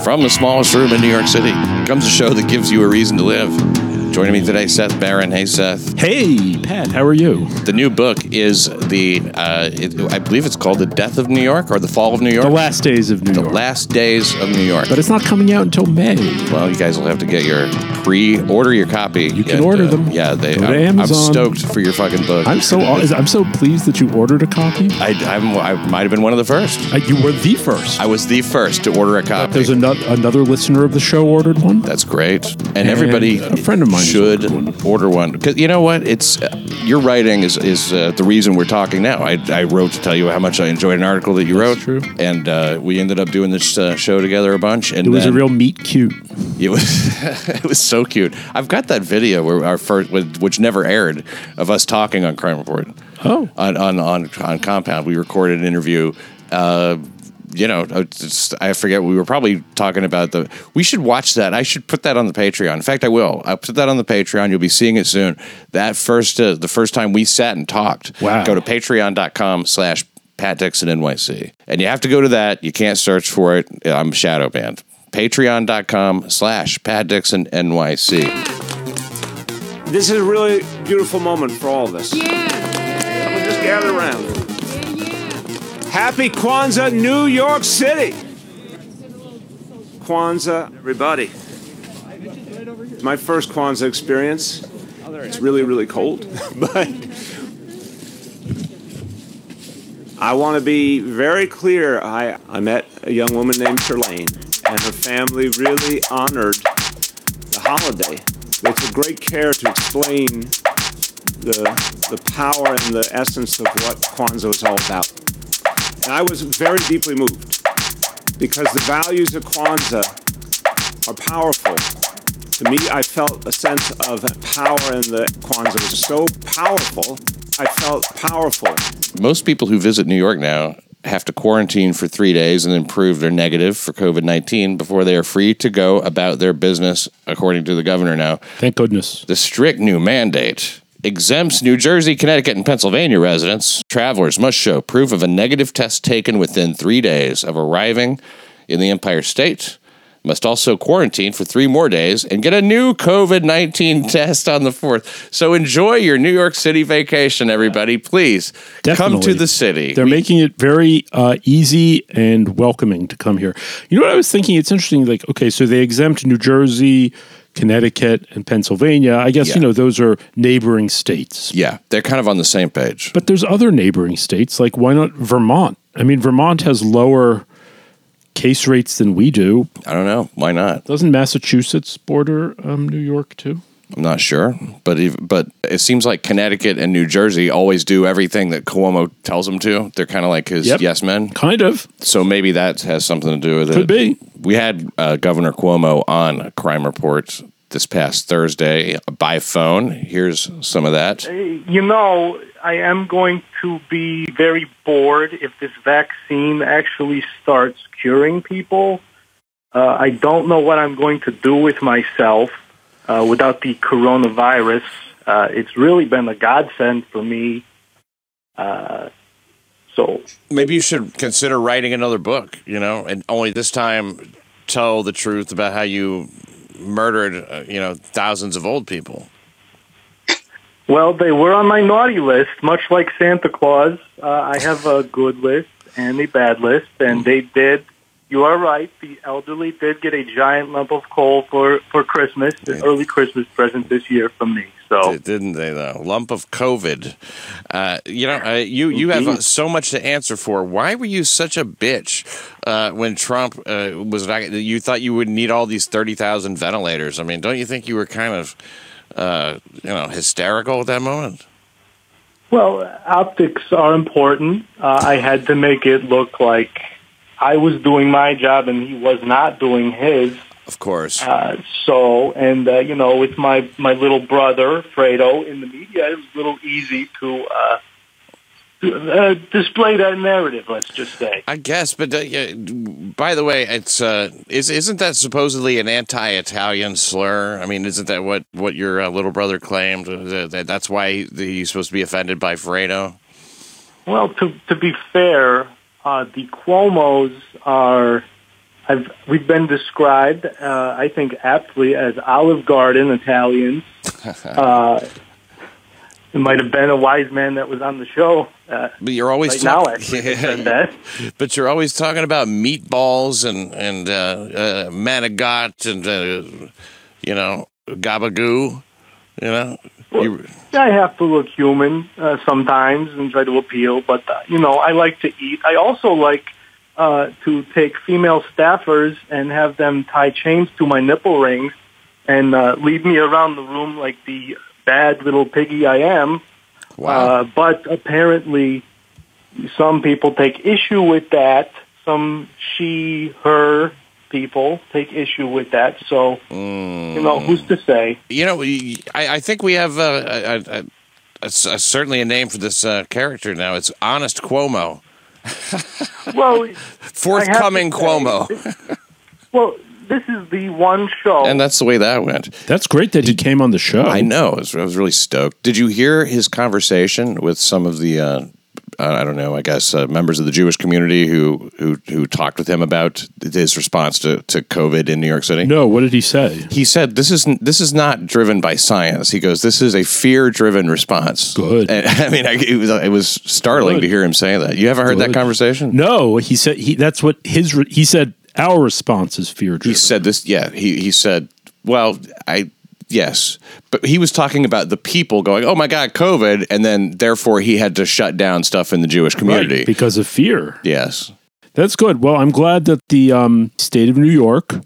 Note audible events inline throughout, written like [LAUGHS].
From the smallest room in New York City comes a show that gives you a reason to live. Joining me today, Seth Barron. Hey, Seth. Hey, Pat, how are you? The new book is the, uh, it, I believe it's called The Death of New York or The Fall of New York. The Last Days of New The York. The Last Days of New York. but it's not coming out until May. Well, you guys will have to get your pre-order your copy. You can order them. Yeah, they. Go I'm, I'm stoked for your fucking book. I'm so I'm so pleased that you ordered a copy. I, I'm, I might have been one of the first. Uh, you were the first. I was the first to order a copy. There's another another listener of the show ordered one. That's great, and, everybody a friend of mine should order one because you know what? It's uh, your writing is is uh, the reason we're talking now. I, I wrote to tell you how much I enjoyed an article that you wrote, true. and uh, we ended up doing this uh, show together a bunch. And It was a real meet cute. It was [LAUGHS] it was so cute. I've got that video where our first, which never aired, of us talking on Crime Report. Oh. on on on, on Compound, we recorded an interview. You know, it's, I forget. We were probably talking about the. We should watch that. I should put that on the Patreon. In fact, I will. I'll put that on the Patreon. You'll be seeing it soon. That first, uh, the first time we sat and talked. Wow. Go to Patreon.com/slash Pat Dixon NYC, and you have to go to that. You can't search for it. I'm shadow banned. Patreon.com slash Pat Dixon NYC. This is a really beautiful moment for all of us. Yeah. Everyone just gather around. Happy Kwanzaa, New York City. Kwanzaa, everybody. My first Kwanzaa experience. It's really, really cold, [LAUGHS] but I want to be very clear. I, I met a young woman named Sherlane, and her family really honored the holiday with a great care to explain the, the power and the essence of what Kwanzaa is all about. And I was very deeply moved because the values of Kwanzaa are powerful. To me, I felt a sense of power in the Kwanzaa It was so powerful. I felt powerful. Most people who visit New York now have to quarantine for three days and then prove they're negative for COVID 19 before they are free to go about their business, according to the governor now. Thank goodness. The strict new mandate exempts New Jersey, Connecticut, and Pennsylvania residents. Travelers must show proof of a negative test taken within three days of arriving in the Empire State. Must also quarantine for three more days and get a new COVID 19 [LAUGHS] test on the fourth. So enjoy your New York City vacation, everybody. Please come to the city. They're making it very uh, easy and welcoming to come here. You know what I was thinking? It's interesting. Like, okay, so they exempt New Jersey, Connecticut, and Pennsylvania. I guess Yeah. you know those are neighboring states. yeah, they're kind of on the same page. But there's other neighboring states. Like, why not Vermont? I mean, Vermont has lower case rates than we do. I don't know. Why not? Doesn't Massachusetts border um, New York too? I'm not sure, but ev but it seems like Connecticut and New Jersey always do everything that Cuomo tells them to. They're kind of like his Yep. yes men. Kind of. So maybe that has something to do with it. Could be. We had uh, Governor Cuomo on Crime Report this past Thursday by phone. Here's some of that. You know, I am going to be very bored if this vaccine actually starts curing people. Uh, I don't know what I'm going to do with myself uh, without the coronavirus. Uh, it's really been a godsend for me. So Maybe you should consider writing another book. You know, and only this time tell the truth about how you murdered, uh, you know, thousands of old people. Well, they were on my naughty list, much like Santa Claus. Uh, I have a good list and a bad list, and they did. You are right. The elderly did get a giant lump of coal for for Christmas, an early Christmas present this year from me. So Did- Didn't they though? Lump of COVID. Uh, you know, uh, you you have uh, so much to answer for. Why were you such a bitch uh, when Trump uh, was? vac- You thought you would need all these thirty thousand ventilators. I mean, don't you think you were kind of, uh, you know, hysterical at that moment? Well, optics are important. Uh, I had to make it look like I was doing my job and he was not doing his. Of course. Uh, so, and uh, you know, with my my little brother Fredo in the media, it was a little easy to uh, uh, display that narrative. Let's just say. I guess, but uh, yeah, by the way, it's uh, is isn't that supposedly an anti-Italian slur? I mean, isn't that what what your uh, little brother claimed? Uh, that that's why he's supposed to be offended by Fredo. Well, to to be fair, uh, the Cuomo's are. I've we've been described, uh, I think, aptly as Olive Garden Italians. [LAUGHS] uh, it might have been a wise man that was on the show. Uh, But you're always right now, talk- actually, [LAUGHS] that. But you're always talking about meatballs and and uh, uh, manigot and uh, you know gabagoo. You know, you, I have to look human uh, sometimes and try to appeal, but uh, you know, I like to eat. I also like uh, to take female staffers and have them tie chains to my nipple rings and uh, lead me around the room like the bad little piggy I am. wow. Uh, but apparently, some people take issue with that. Some she, her people take issue with that. So, you know, who's to say? you know, I, I think we have uh, a, a, a, a, certainly a name for this uh, character now. It's Honest Cuomo, [LAUGHS] Well, forthcoming I have to say, Cuomo, Well, this is the one show. and that's the way that went. That's great that he came on the show. I know. I was, I was really stoked. Did you hear his conversation with some of the, uh, I don't know, I guess uh, members of the Jewish community who who who talked with him about his response to, to COVID in New York City? No, what did he say? He said this is this is not driven by science. He goes, this is a fear driven response. Good. And, [LAUGHS] I mean, I, it was it was startling Good. to hear him say that. You haven't heard that conversation? No, he said he. That's what his. He said our response is fear driven. He said this. Yeah, he he said, well, I yes, but he was talking about the people going, oh my god, COVID, and then therefore he had to shut down stuff in the Jewish community. Right, because of fear. yes, That's good. Well, I'm glad that the um, state of New York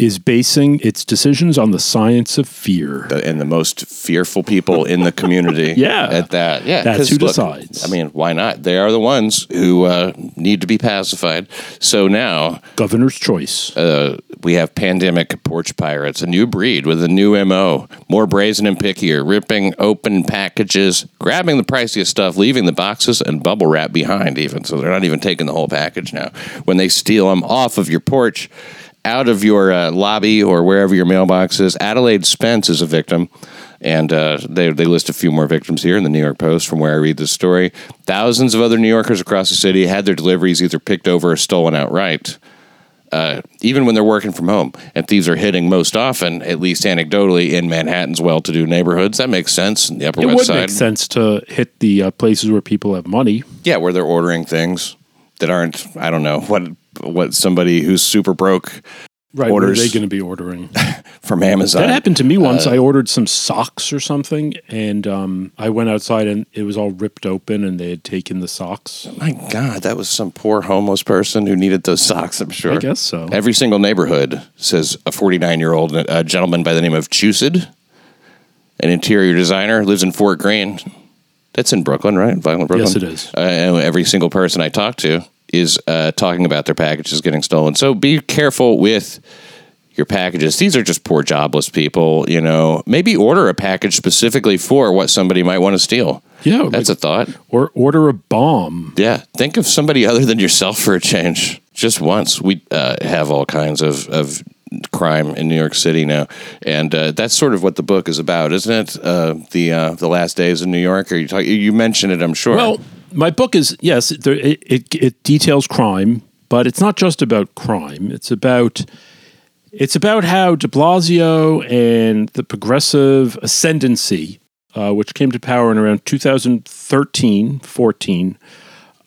is basing its decisions on the science of fear. the, and the most fearful people in the community. [LAUGHS] Yeah. at that. Yeah, That's who look, decides. I mean, why not? They are the ones who uh, need to be pacified. So now Governor's choice. uh, we have pandemic porch pirates, a new breed with a new MO, more brazen and pickier, ripping open packages, grabbing the priciest stuff, leaving the boxes and bubble wrap behind, even. So they're not even taking the whole package now. When they steal them off of your porch, out of your uh, lobby or wherever your mailbox is, Adelaide Spence is a victim. And uh, they, they list a few more victims here in the New York Post from where I read this story. Thousands of other New Yorkers across the city had their deliveries either picked over or stolen outright uh, even when they're working from home. And thieves are hitting most often, at least anecdotally, in Manhattan's well-to-do neighborhoods. That makes sense. In the Upper It West would Side, make sense to hit the uh, places where people have money. yeah, where they're ordering things that aren't, I don't know, what what somebody who's super broke Right. Orders. What are they going to be ordering? [LAUGHS] from Amazon. That happened to me once. Uh, I ordered some socks or something, and um, I went outside and it was all ripped open, and they had taken the socks. My God, that was some poor homeless person who needed those socks. I'm sure. I guess so. Every single neighborhood says a 49 year old uh, gentleman by the name of Chusid, an interior designer, lives in Fort Greene. That's in Brooklyn, right? Violent Brooklyn. Yes, it is. Uh, and every single person I talk to is uh, talking about their packages getting stolen. So be careful with your packages. These are just poor, jobless people. You know, maybe order a package specifically for what somebody might want to steal. Yeah, That's like- a thought. Or order a bomb. Yeah, think of somebody other than yourself for a change. Just once, we uh, have all kinds of, of crime in New York City now, and uh, that's sort of what the book is about, isn't it? Uh, the uh, the last days in New York. Or you talk, you mentioned it, I'm sure. Well, my book is yes, it, it it details crime, but it's not just about crime. It's about it's about how De Blasio and the progressive ascendancy, uh, which came to power in around 2013, 14,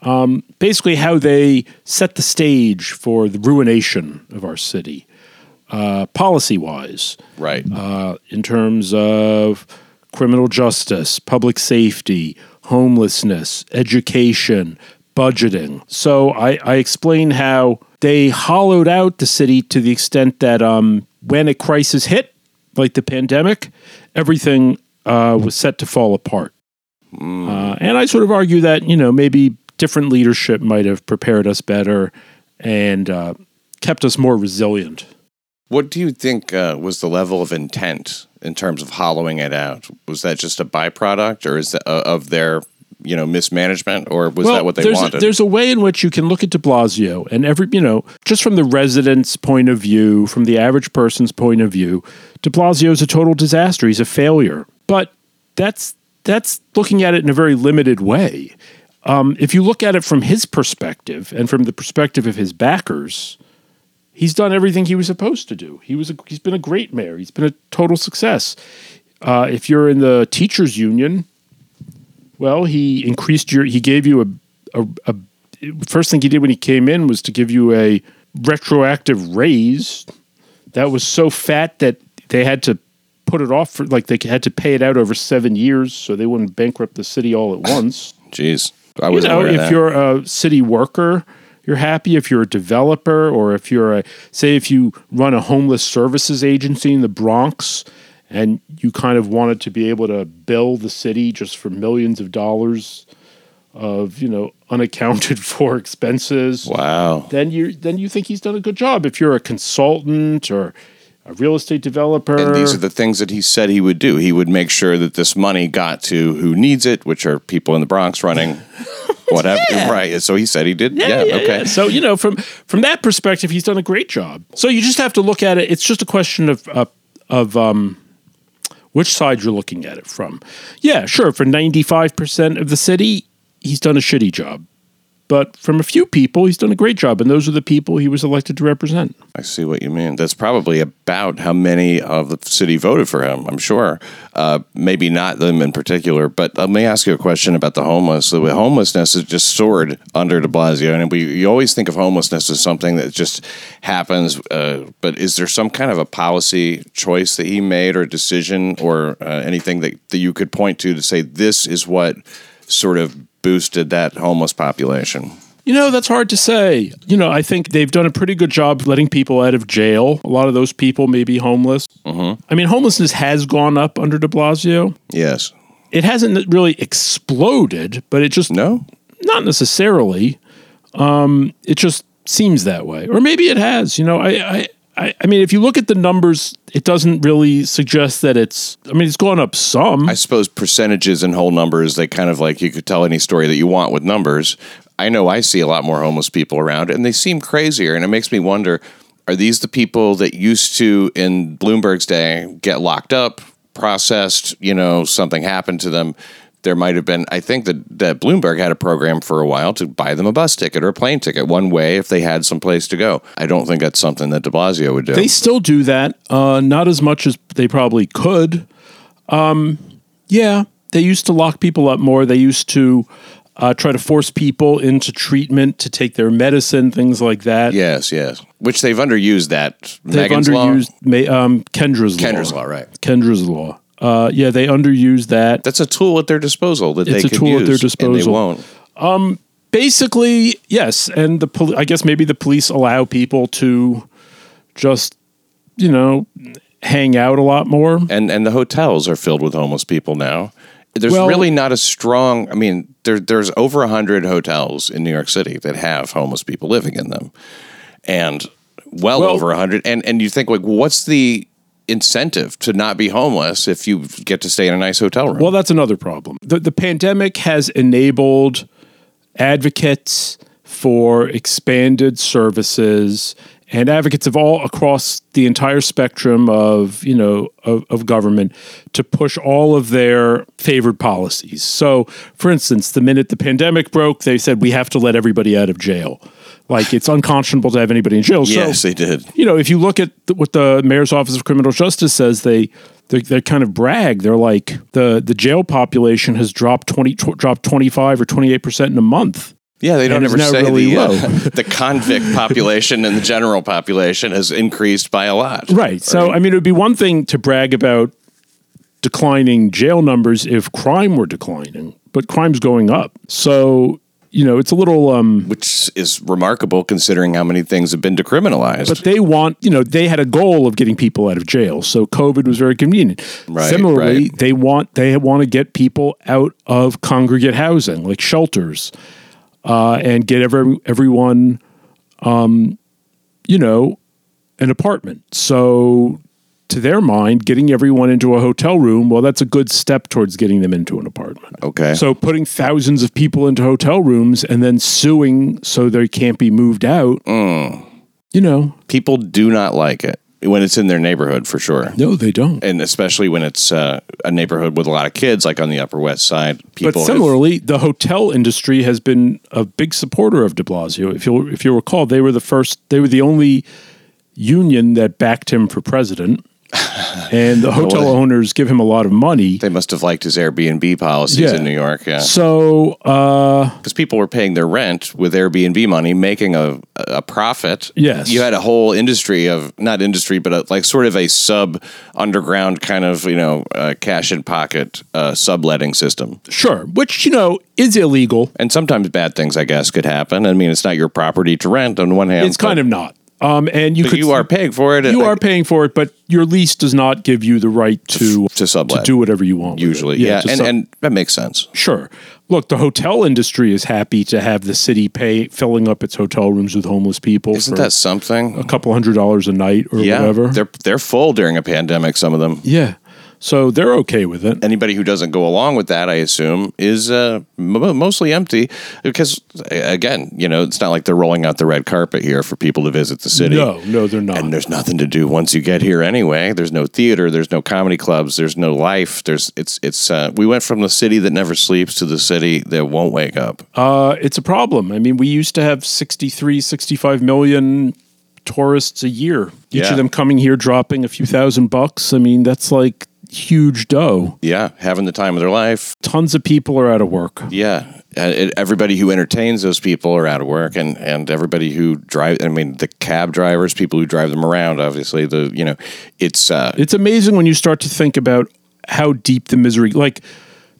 um, basically how they set the stage for the ruination of our city, uh, policy wise right. uh, in terms of criminal justice, public safety, homelessness, education, budgeting. So I, I explain how they hollowed out the city to the extent that um, when a crisis hit, like the pandemic, everything uh, was set to fall apart. Uh, and I sort of argue that, you know, maybe different leadership might have prepared us better and uh, kept us more resilient. What do you think uh, was the level of intent in terms of hollowing it out? Was that just a byproduct, or is that uh, of their you know mismanagement, or was that what they there's wanted? A, there's a way in which you can look at De Blasio and every, you know, just from the resident's point of view, from the average person's point of view, De Blasio is a total disaster. He's a failure. But that's that's looking at it in a very limited way. Um, if you look at it from his perspective and from the perspective of his backers, he's done everything he was supposed to do. He was a, he's been a great mayor. He's been a total success. Uh, if you're in the teachers union, well, he increased your he gave you a, a, a first thing he did when he came in was to give you a retroactive raise that was so fat that they had to put it off for like they had to pay it out over seven years so they wouldn't bankrupt the city all at once. Jeez, I you was know, if that. you're a city worker, you're happy. If you're a developer, or if you're a say, if you run a homeless services agency in the Bronx, and you kind of wanted to be able to bill the city just for millions of dollars of you know unaccounted [LAUGHS] for expenses, wow. then you then you think he's done a good job. If you're a consultant or a real estate developer, And these are the things that he said he would do. He would make sure that this money got to who needs it, which are people in the Bronx running [LAUGHS] whatever. Right. So he said he did. Yeah. okay. So you know, from from that perspective, he's done a great job. So you just have to look at it. It's just a question of uh, of um, which side you're looking at it from. Yeah, sure. For ninety five percent of the city, he's done a shitty job. But from a few people, he's done a great job, and those are the people he was elected to represent. I see what you mean. That's probably about how many of the city voted for him. I'm sure. Uh, maybe not them in particular, but let me ask you a question about the homeless. The homelessness has just soared under De Blasio, and we you always think of homelessness as something that just happens. Uh, but is there some kind of a policy choice that he made, or decision, or uh, anything that, that you could point to to say this is what sort of boosted that homeless population? You know, that's hard to say. You know, I think they've done a pretty good job letting people out of jail. A lot of those people may be homeless. Mm-hmm. I mean, homelessness has gone up under de Blasio. Yes. It hasn't really exploded, but it just No. not necessarily. Um, it just seems that way, or maybe it has. You know, I, I, I, I mean, if you look at the numbers, it doesn't really suggest that it's. I mean, it's gone up some. I suppose percentages and whole numbers, they kind of like you could tell any story that you want with numbers. I know I see a lot more homeless people around and they seem crazier. And it makes me wonder are these the people that used to, in Bloomberg's day, get locked up, processed, you know, something happened to them? There might have been, I think that, that Bloomberg had a program for a while to buy them a bus ticket or a plane ticket one way if they had some place to go. I don't think that's something that de Blasio would do. They still do that, uh, not as much as they probably could. Um, yeah, they used to lock people up more. They used to uh, try to force people into treatment to take their medicine, things like that. yes, yes. Which they've underused that. They've Megan's law? underused Ma- um, Kendra's law. Kendra's law, right. Kendra's law. Uh, yeah, they underuse that. That's a tool at their disposal that It's they a tool at their and they won't. Um, Basically, yes, and the poli- I guess maybe the police allow people to just, you know, hang out a lot more. And and the hotels are filled with homeless people now. There's Well- really not a strong. I mean, there there's over hundred hotels in New York City that have homeless people living in them, and well, Well- over hundred. And and you think like, what's the incentive to not be homeless if you get to stay in a nice hotel room? Well, that's another problem. The, the pandemic has enabled advocates for expanded services and advocates of all across the entire spectrum of you know of, of government to push all of their favored policies. So, for instance, the minute the pandemic broke, they said we have to let everybody out of jail. Like it's unconscionable to have anybody in jail. yes, so, they did. you know, if you look at what the mayor's office of criminal justice says, they they, they kind of brag. They're like the the jail population has dropped twenty tw- dropped twenty five or twenty eight percent in a month. Yeah, they don't ever say really the uh, low. [LAUGHS] the convict population and the general population has increased by a lot. Right. So I mean, it would be one thing to brag about declining jail numbers if crime were declining, but crime's going up. So you know, it's a little. um which is remarkable considering how many things have been decriminalized. But they want, you know, they had a goal of getting people out of jail. So COVID was very convenient. Right, Similarly, right. they want they want to get people out of congregate housing, like shelters, uh, and get every, everyone, um, you know, an apartment. So to their mind, getting everyone into a hotel room, well, that's a good step towards getting them into an apartment. okay. So putting thousands of people into hotel rooms and then suing so they can't be moved out, you know, people do not like it when it's in their neighborhood for sure. no, they don't. And especially when it's uh, a neighborhood with a lot of kids, like on the Upper West Side. People But have- similarly, the hotel industry has been a big supporter of De Blasio. If you if you recall, they were the first, they were the only union that backed him for president. [LAUGHS] and the hotel owners give him a lot of money. They must have liked his Airbnb policies Yeah. in New York. Yeah. So, uh, because people were paying their rent with Airbnb money, making a a profit. Yes. you had a whole industry of not industry, but a, like sort of a sub underground kind of you know uh, cash in pocket uh, subletting system. sure, which, you know, is illegal. And sometimes bad things, I guess, could happen. I mean, it's not your property to rent on one hand. It's kind of not. Um, and you could you are paying for it. you uh, are paying for it, but your lease does not give you the right to to sublet. to do whatever you want. usually. Yeah, to and sub- and that makes sense. Sure. Look, the hotel industry is happy to have the city pay filling up its hotel rooms with homeless people Isn't that something? a couple hundred dollars a night or yeah, whatever. they're they're full during a pandemic. Some of them. yeah. So they're okay with it. anybody who doesn't go along with that, I assume, is uh, m- mostly empty because, again, you know, it's not like they're rolling out the red carpet here for people to visit the city. No, no, they're not. And there's nothing to do once you get here anyway. There's no theater. There's no comedy clubs. There's no life. There's it's it's. Uh, we went from the city that never sleeps to the city that won't wake up. Uh, it's a problem. I mean, we used to have 63, 65 million tourists a year. Each Yeah. of them coming here dropping a few thousand bucks. I mean, that's like huge dough. Yeah, having the time of their life. Tons of people are out of work. Yeah, it, everybody who entertains those people are out of work, and and everybody who drive. I mean, the cab drivers, people who drive them around. Obviously, the you know, it's uh, It's amazing when you start to think about how deep the misery, like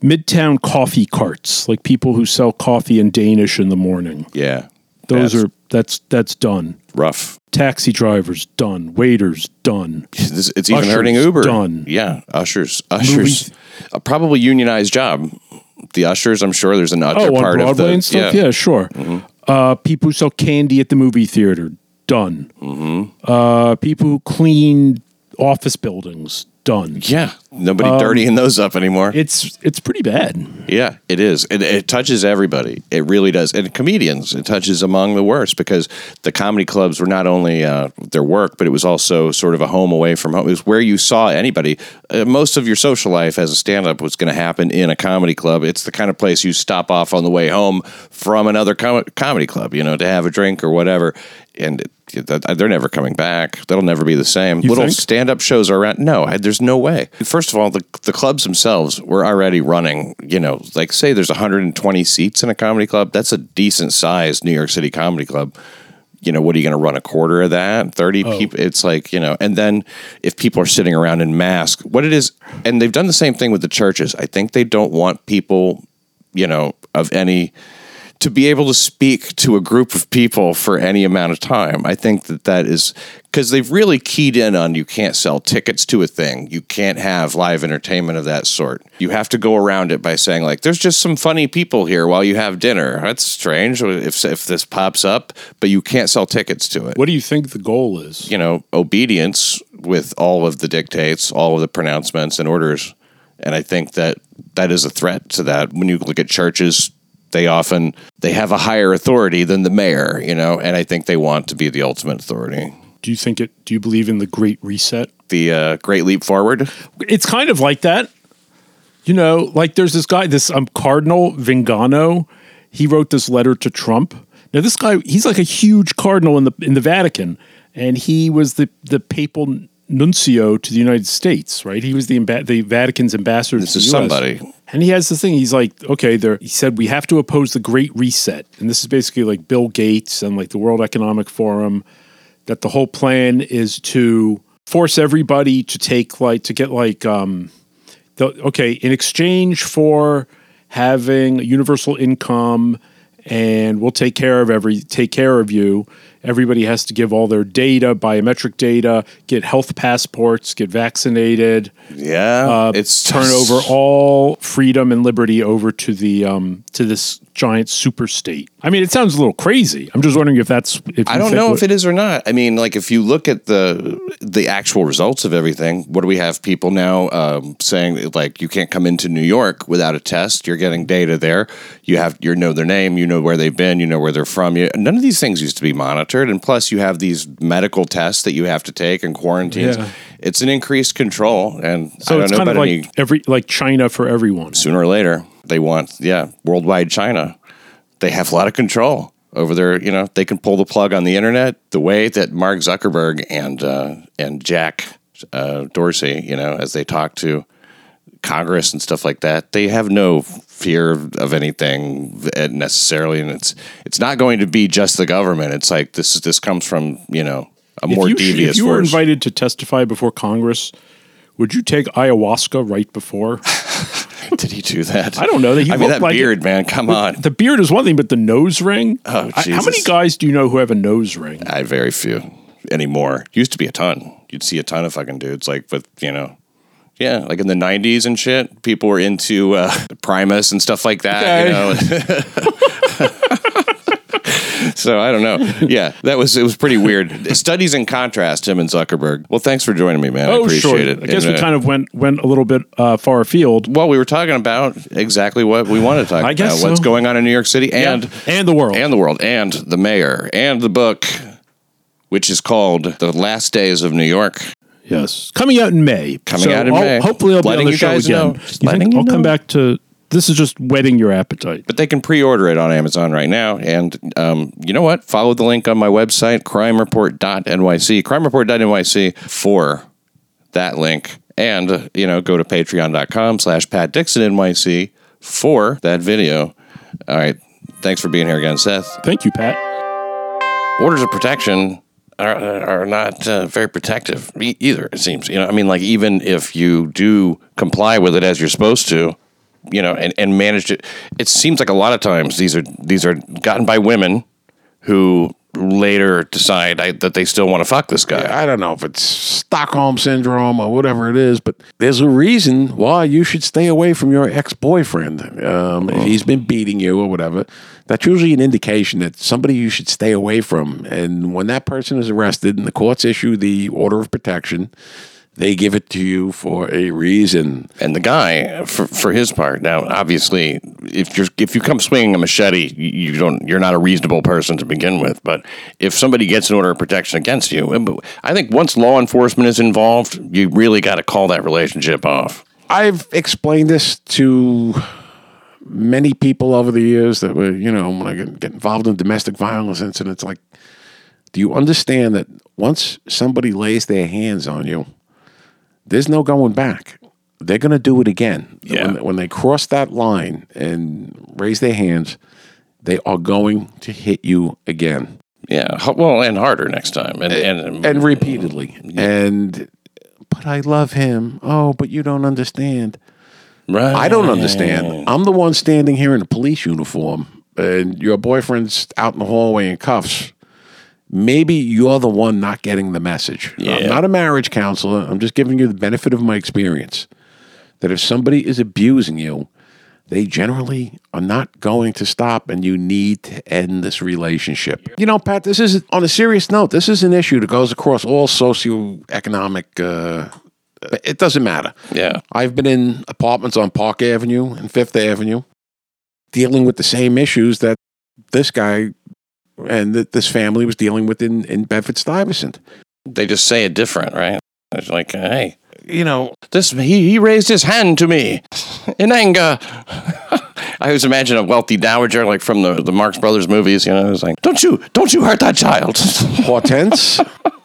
midtown coffee carts, like people who sell coffee in Danish in the morning. yeah, Those are that's that's done. rough. Taxi drivers done. Waiters done. This- It's even Ushers, hurting Uber. done. Yeah, ushers, ushers, a probably unionized job. The ushers, I'm sure there's an usher Oh, part Broadway of the and stuff. Yeah, sure. Uh, people who sell candy at the movie theater done. Uh, people who clean office buildings done. Yeah, nobody Um, dirtying those up anymore. It's it's pretty bad. Yeah, it is. It, it touches everybody. It really does. And comedians, it touches among the worst because the comedy clubs were not only uh, their work, but it was also sort of a home away from home. It was where you saw anybody. Uh, most of your social life as a stand up was going to happen in a comedy club. It's the kind of place you stop off on the way home from another com- comedy club, you know, to have a drink or whatever. And it, Uh, they're never coming back. That'll never be the same. Little think? stand up shows are around. No, I, there's no way. First of all, the, the clubs themselves were already running, you know, like say there's 120 seats in a comedy club. That's a decent sized New York City comedy club. You know, what are you going to run a quarter of that? 30 people? It's like, you know, and then if people are sitting around in masks, what it is, and they've done the same thing with the churches. I think they don't want people, you know, of any to be able to speak to a group of people for any amount of time. I think that that is because they've really keyed in on you can't sell tickets to a thing. You can't have live entertainment of that sort. You have to go around it by saying like there's just some funny people here while you have dinner. That's strange if if this pops up, but you can't sell tickets to it. What do you think the goal is? You know, obedience with all of the dictates, all of the pronouncements and orders. And I think that that is a threat to that. When you look at churches, they often they have a higher authority than the mayor, you know, and I think they want to be the ultimate authority. Do you think it? Do you believe in the Great Reset? The uh, Great Leap Forward. It's kind of like that. You know, like there's this guy, this um, Cardinal Viganò. He wrote this letter to Trump. Now, this guy, he's like a huge cardinal in the in the Vatican, and he was the the papal nuncio to the United States. Right? He was the amba- the Vatican's ambassador. This to is somebody. And he has this thing. He's like, okay, there. He said we have to oppose the Great Reset, and this is basically like Bill Gates and like the World Economic Forum. That the whole plan is to force everybody to take like to get like um, the, okay in exchange for having a universal income, and we'll take care of every take care of you. Everybody has to give all their data, biometric data, get health passports, get vaccinated. Yeah, it's turn over all freedom and liberty over to the um, to this giant super state. I mean, it sounds a little crazy. I'm just wondering if that's. If I don't know if it is or not. I mean, like if you look at the the actual results of everything, what do we have people now um, saying like you can't come into New York without a test? You're getting data there. You have you know their name, you know where they've been, you know where they're from. You, none of these things used to be monitored, and plus you have these medical tests that you have to take and quarantines. Yeah. It's an increased control, and So I don't it's know kind of like any every like China for everyone. sooner or later they want yeah worldwide China. They have a lot of control. over there. You know, they can pull the plug on the internet the way that Mark Zuckerberg and uh, and Jack uh, Dorsey, you know, as they talk to Congress and stuff like that, they have no fear of, of anything necessarily, and it's it's not going to be just the government. It's like this is this comes from you know a more if you, devious. If you were force. invited to testify before Congress, would you take ayahuasca right before? [LAUGHS] Did he do that? I don't know. He I mean, that like beard, it. man. Come on. The beard is one thing, but the nose ring. Oh, I- how many guys do you know who have a nose ring? I very few anymore. Used to be a ton. You'd see a ton of fucking dudes. Like, but you know, yeah, like in the '90s and shit, people were into uh, Primus and stuff like that. You know. [LAUGHS] [LAUGHS] so I don't know. Yeah, that was it was pretty weird. Studies in contrast, him and Zuckerberg. Well, thanks for joining me, man. I Oh, appreciate sure. it. I guess And, we uh, kind of went went a little bit uh, far afield. well, we were talking about exactly what we wanted to talk I guess about. What's going on in New York City and and the world. and the world and the mayor and the book, which is called "The Last Days of New York." yes, coming out in May. Coming out in I'll- May. Hopefully, I'll be Letting on the you show guys again. know. You think you I'll come back to. This is just whetting your appetite. But they can pre-order it on Amazon right now. And um, you know what? Follow the link on my website, crimereport.nyc, crimereport.nyc for that link. And, you know, go to patreon.com slash Pat Dixon NYC for that video. All right. Thanks for being here again, Seth. Thank you, Pat. Orders of protection are, are not uh, very protective e- either, it seems. You know, I mean, like, even if you do comply with it as you're supposed to, you know, and, and manage it, it seems like a lot of times these are these are gotten by women who later decide I, that they still want to fuck this guy. I don't know if it's Stockholm syndrome or whatever it is, but there's a reason why you should stay away from your ex boyfriend. Um, he's been beating you or whatever, that's usually an indication that somebody you should stay away from. And when that person is arrested and the courts issue the order of protection, they give it to you for a reason. And the guy, for, for his part, now obviously, if you're if you come swinging a machete, you you don't you're not a reasonable person to begin with. But if somebody gets an order of protection against you, I think once law enforcement is involved, you really got to call that relationship off. I've explained this to many people over the years that were, you know, when I get, get involved in domestic violence incidents, like, do you understand that once somebody lays their hands on you, there's no going back. They're going to do it again. Yeah. When, when they cross that line and raise their hands, they are going to hit you again Yeah, well, and harder next time, and and, and repeatedly. And, but I love him. Oh, but you don't understand. right. I don't understand. I'm the one standing here in a police uniform, and your boyfriend's out in the hallway in cuffs. Maybe you're the one not getting the message. Yeah. I'm not a marriage counselor. I'm just giving you the benefit of my experience. That if somebody is abusing you, they generally are not going to stop, and you need to end this relationship. You know, Pat, this is on a serious note. This is an issue that goes across all socioeconomic. Uh, it doesn't matter. Yeah, I've been in apartments on Park Avenue and Fifth Avenue dealing with the same issues that this guy and that this family was dealing with in, in Bedford Stuyvesant. they just say it different, right? It's like, hey, You know, this he, he raised his hand to me in anger. [LAUGHS] I always imagine a wealthy dowager, like from the, the Marx Brothers movies. You know, it's like, don't you don't you hurt that child. [LAUGHS] Hortense, [LAUGHS]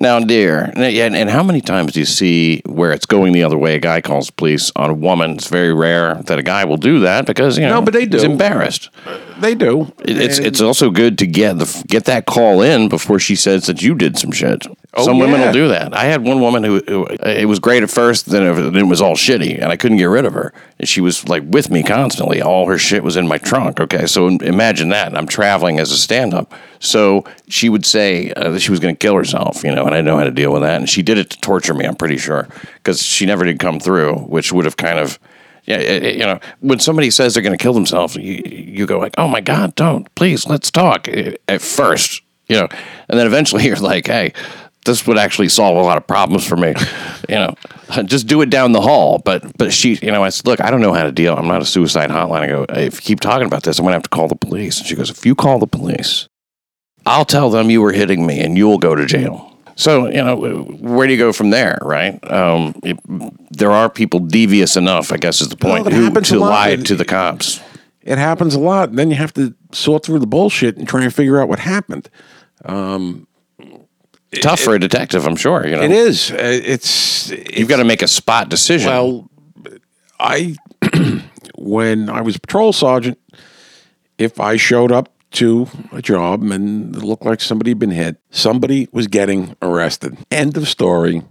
now, dear, and, and how many times do you see where it's going the other way? A guy calls police on a woman. It's very rare that a guy will do that because you know, No, but they he's do. embarrassed. they do. It- It's And- it's also good to get the get that call in before she says that you did some shit. Oh, some women yeah. will do that. I had one woman who, who it was great at first, then it, then it was all shitty, and I couldn't get rid of her. And she was like with me constantly. All her shit was in my trunk. Okay, so imagine that. I'm traveling as a stand up. So she would say uh, that she was going to kill herself, you know, and I know how to deal with that. And she did it to torture me. I'm pretty sure because she never did come through, which would have kind of yeah, you know, when somebody says they're going to kill themselves, you, you go like, "Oh my God, don't! Please, let's talk." At first, you know, and then eventually [LAUGHS] you're like, "Hey, this would actually solve a lot of problems for me," you know. Just do it down the hall. But but she, you know, I said, "Look, I don't know how to deal. I'm not a suicide hotline." I go, "If you keep talking about this, I'm going to have to call the police." And she goes, "If you call the police, I'll tell them you were hitting me, and you'll go to jail." So you know, where do you go from there, right? Um, it, there are people devious enough, I guess, is the point, that who, to lie to the cops. It happens a lot. And then you have to sort through the bullshit and try and figure out what happened. Tough for a detective, I'm sure. You know, It is. Uh, It's You've got to make a spot decision. Well, I [CLEARS THROAT] when I was a patrol sergeant, if I showed up to a job and it looked like somebody had been hit, somebody was getting arrested. End of story.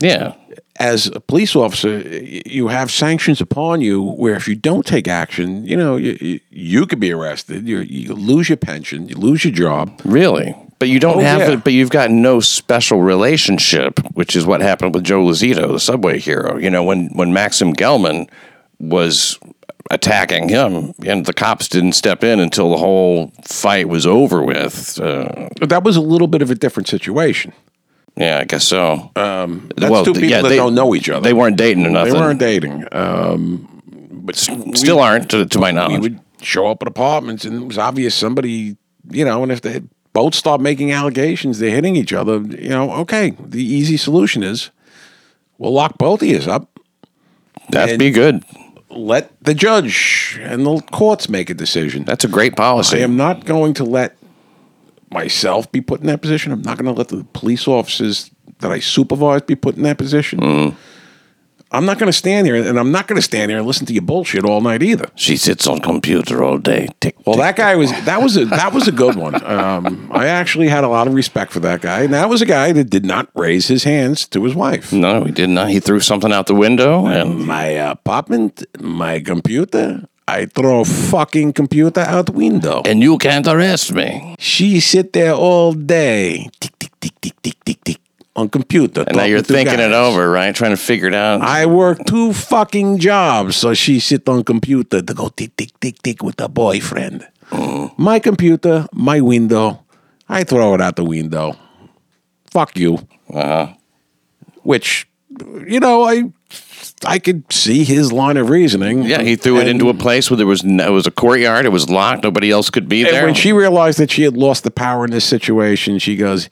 yeah. As a police officer, you have sanctions upon you where if you don't take action, you know, you, you, you could be arrested. You, you lose your pension, you lose your job. Really? But you don't Oh, have yeah. it, but you've got no special relationship, which is what happened with Joe Lozito, the subway hero. You know, when, when Maksim Gelman was attacking him, and the cops didn't step in until the whole fight was over with. Uh, that was a little bit of a different situation. yeah, I guess so. That's two people that don't know each other. They weren't dating or nothing. They weren't dating. Um, but Still aren't, to, to my we knowledge. would show up at apartments and it was obvious somebody, you know, and if they both start making allegations, they're hitting each other, you know, okay, the easy solution is we'll lock both of you up, That'd be good. let the judge and the courts make a decision. That's a great policy. I am not going to let myself be put in that position. I'm not going to let the police officers that I supervise be put in that position. Mm. I'm not going to stand here, and I'm not going to stand here and listen to your bullshit all night either. she sits on computer all day. Tick, Well, tick. that guy was that was a that was a good one. Um, I actually had a lot of respect for that guy, and that was a guy that did not raise his hands to his wife. No, he did not. He threw something out the window, and My apartment, my computer. I throw fucking computer out the window. and you can't arrest me. She sit there all day, tick tick tick tick tick tick tick on computer. And now you're thinking it over, right? Trying to figure it out. I work two fucking jobs, so she sit on computer to go tick tick tick tick with her boyfriend. My computer, my window. I throw it out the window. Fuck you. Uh-huh. Which, you know, I I could see his line of reasoning. yeah, he threw it into a place where there was no, it was a courtyard. It was locked. Nobody else could be And there. when she realized that she had lost the power in this situation, she goes,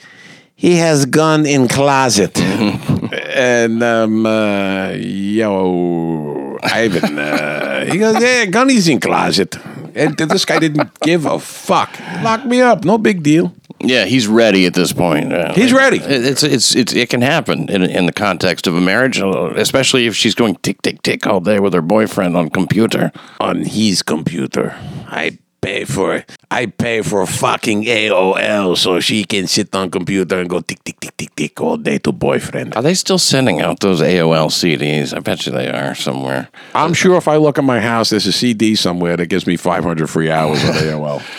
"He has gun in closet." [LAUGHS] and um, uh, yo, Ivan, uh, he goes, "Yeah, gun is in closet." And this guy didn't give a fuck. Lock me up, no big deal. yeah, he's ready at this point. Uh, He's ready. it- It's it's it's it can happen in in the context of a marriage, uh, especially if she's going tick tick tick all day with her boyfriend on computer. On his computer, I pay for I pay for fucking AOL so she can sit on computer and go tick tick tick tick tick all day to boyfriend. Are they still sending out those AOL CDs? I bet you they are somewhere. I'm sure if I look at my house, there's a CD somewhere that gives me 500 free hours on AOL. [LAUGHS]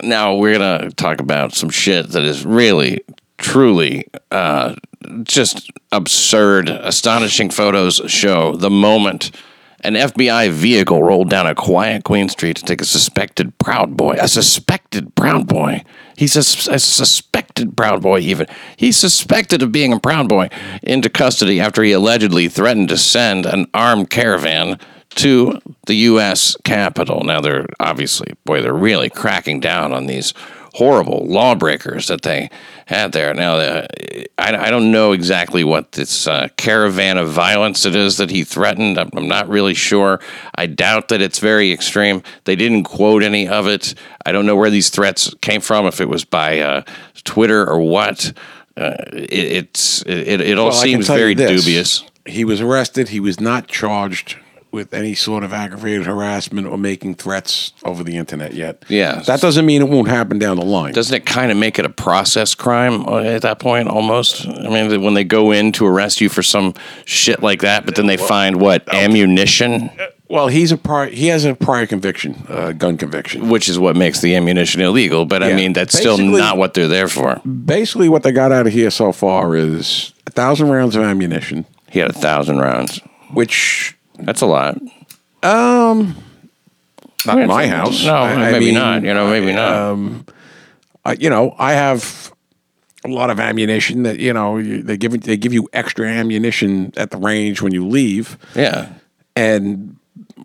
Now we're gonna talk about some shit that is really, truly, uh, just absurd. Astonishing photos show the moment an FBI vehicle rolled down a quiet Queen Street to take a suspected Proud Boy. A suspected Proud Boy. He's a suspected Proud Boy. Even he's suspected of being a Proud Boy into custody after he allegedly threatened to send an armed caravan to the U.S. Capitol. Now they're obviously, boy, they're really cracking down on these horrible lawbreakers that they had there. Now, uh, I, I don't know exactly what this uh, caravan of violence it is that he threatened. I'm, I'm not really sure. I doubt that it's very extreme. They didn't quote any of it. I don't know where these threats came from, if it was by uh, Twitter or what. Uh, it, it's it, it all Well, seems very dubious. He was arrested. He was not charged with any sort of aggravated harassment or making threats over the internet yet. Yeah. That doesn't mean it won't happen down the line. Doesn't it kind of make it a process crime uh, at that point almost? I mean, when they go in to arrest you for some shit like that, but then they find what ammunition, well, he's a prior, he has a prior conviction, uh, gun conviction. which is what makes the ammunition illegal. But I mean, that's still not what they're there for. Basically, what they got out of here so far is a thousand rounds of ammunition, He had a thousand rounds. which That's a lot. Um, not in my house. No, I- I maybe mean, not. You know, maybe not. I, you know, I have a lot of ammunition that you know they give they give you extra ammunition at the range when you leave, yeah. and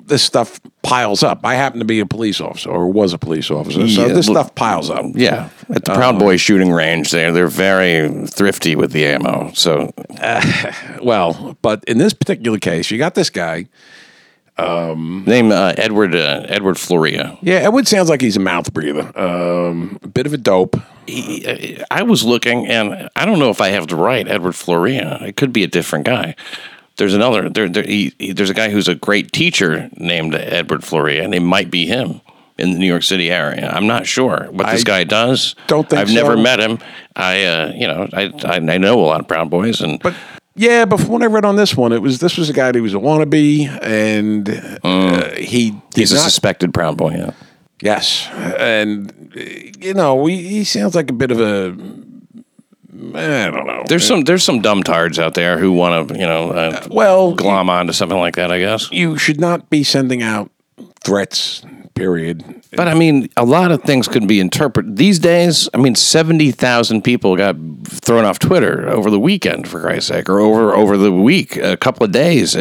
this stuff piles up. I happen to be a police officer or was a police officer, so Yeah, this look- stuff piles up. Yeah, at the Proud Boy shooting range, there they're very thrifty with the ammo. So [SIGHS] Well, but in this particular case, you got this guy. Name uh, Edward uh, Edward Florea. Yeah, Edward sounds like he's a mouth breather. Um, a bit of a dope. He, I was looking, and I don't know if I have the right Edward Florea. It could be a different guy. There's another. There, there he, he- there's a guy who's a great teacher named Edward Florea, and it might be him in the New York City area. I'm not sure what this I guy does. don't think I've never met him. I, uh, you know, I, I I know a lot of Proud Boys, and But yeah, but from what I read on this one, it was this was a guy who was a wannabe, and uh, he did he's a suspected Proud Boy. Yeah. Yes, and uh, you know, he, he sounds like a bit of a. I don't know. There's some there's some dumb tards out there who want to you know uh, well, glom onto something like that. I guess. you should not be sending out threats. Period. But I mean, a lot of things could be interpreted these days. I mean, seventy thousand people got thrown off Twitter over the weekend, for Christ's sake, or over over the week, a couple of days.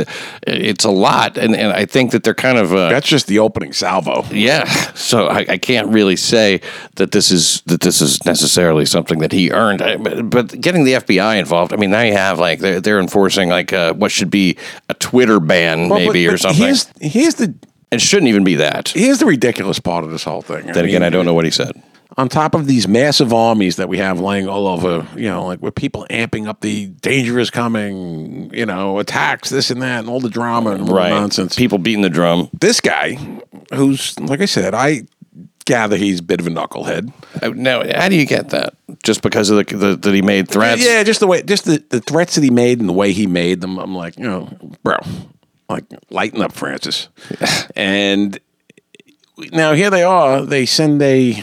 It's a lot, and, and I think that they're kind of uh, That's just the opening salvo. yeah. So I, I can't really say that this is that this is necessarily something that he earned. I- But, but getting the FBI involved, I mean, now you have like they're, they're enforcing like uh, what should be a Twitter ban, Well, maybe but- or something. Here's, here's the It shouldn't even be that. here's the ridiculous part of this whole thing. Then again, I don't know what he said. on top of these massive armies that we have laying all over, you know, like with people amping up the danger is coming, you know, attacks, this and that, and all the drama and all the nonsense. People beating the drum. this guy, who's like I said, I gather he's a bit of a knucklehead. Uh, Now, how do you get that? Just because of the, the that he made threats? Yeah, just the way, just the, the threats that he made and the way he made them. I'm like, you know, bro, like lighten up, Francis. [LAUGHS] and now here they are. They send a.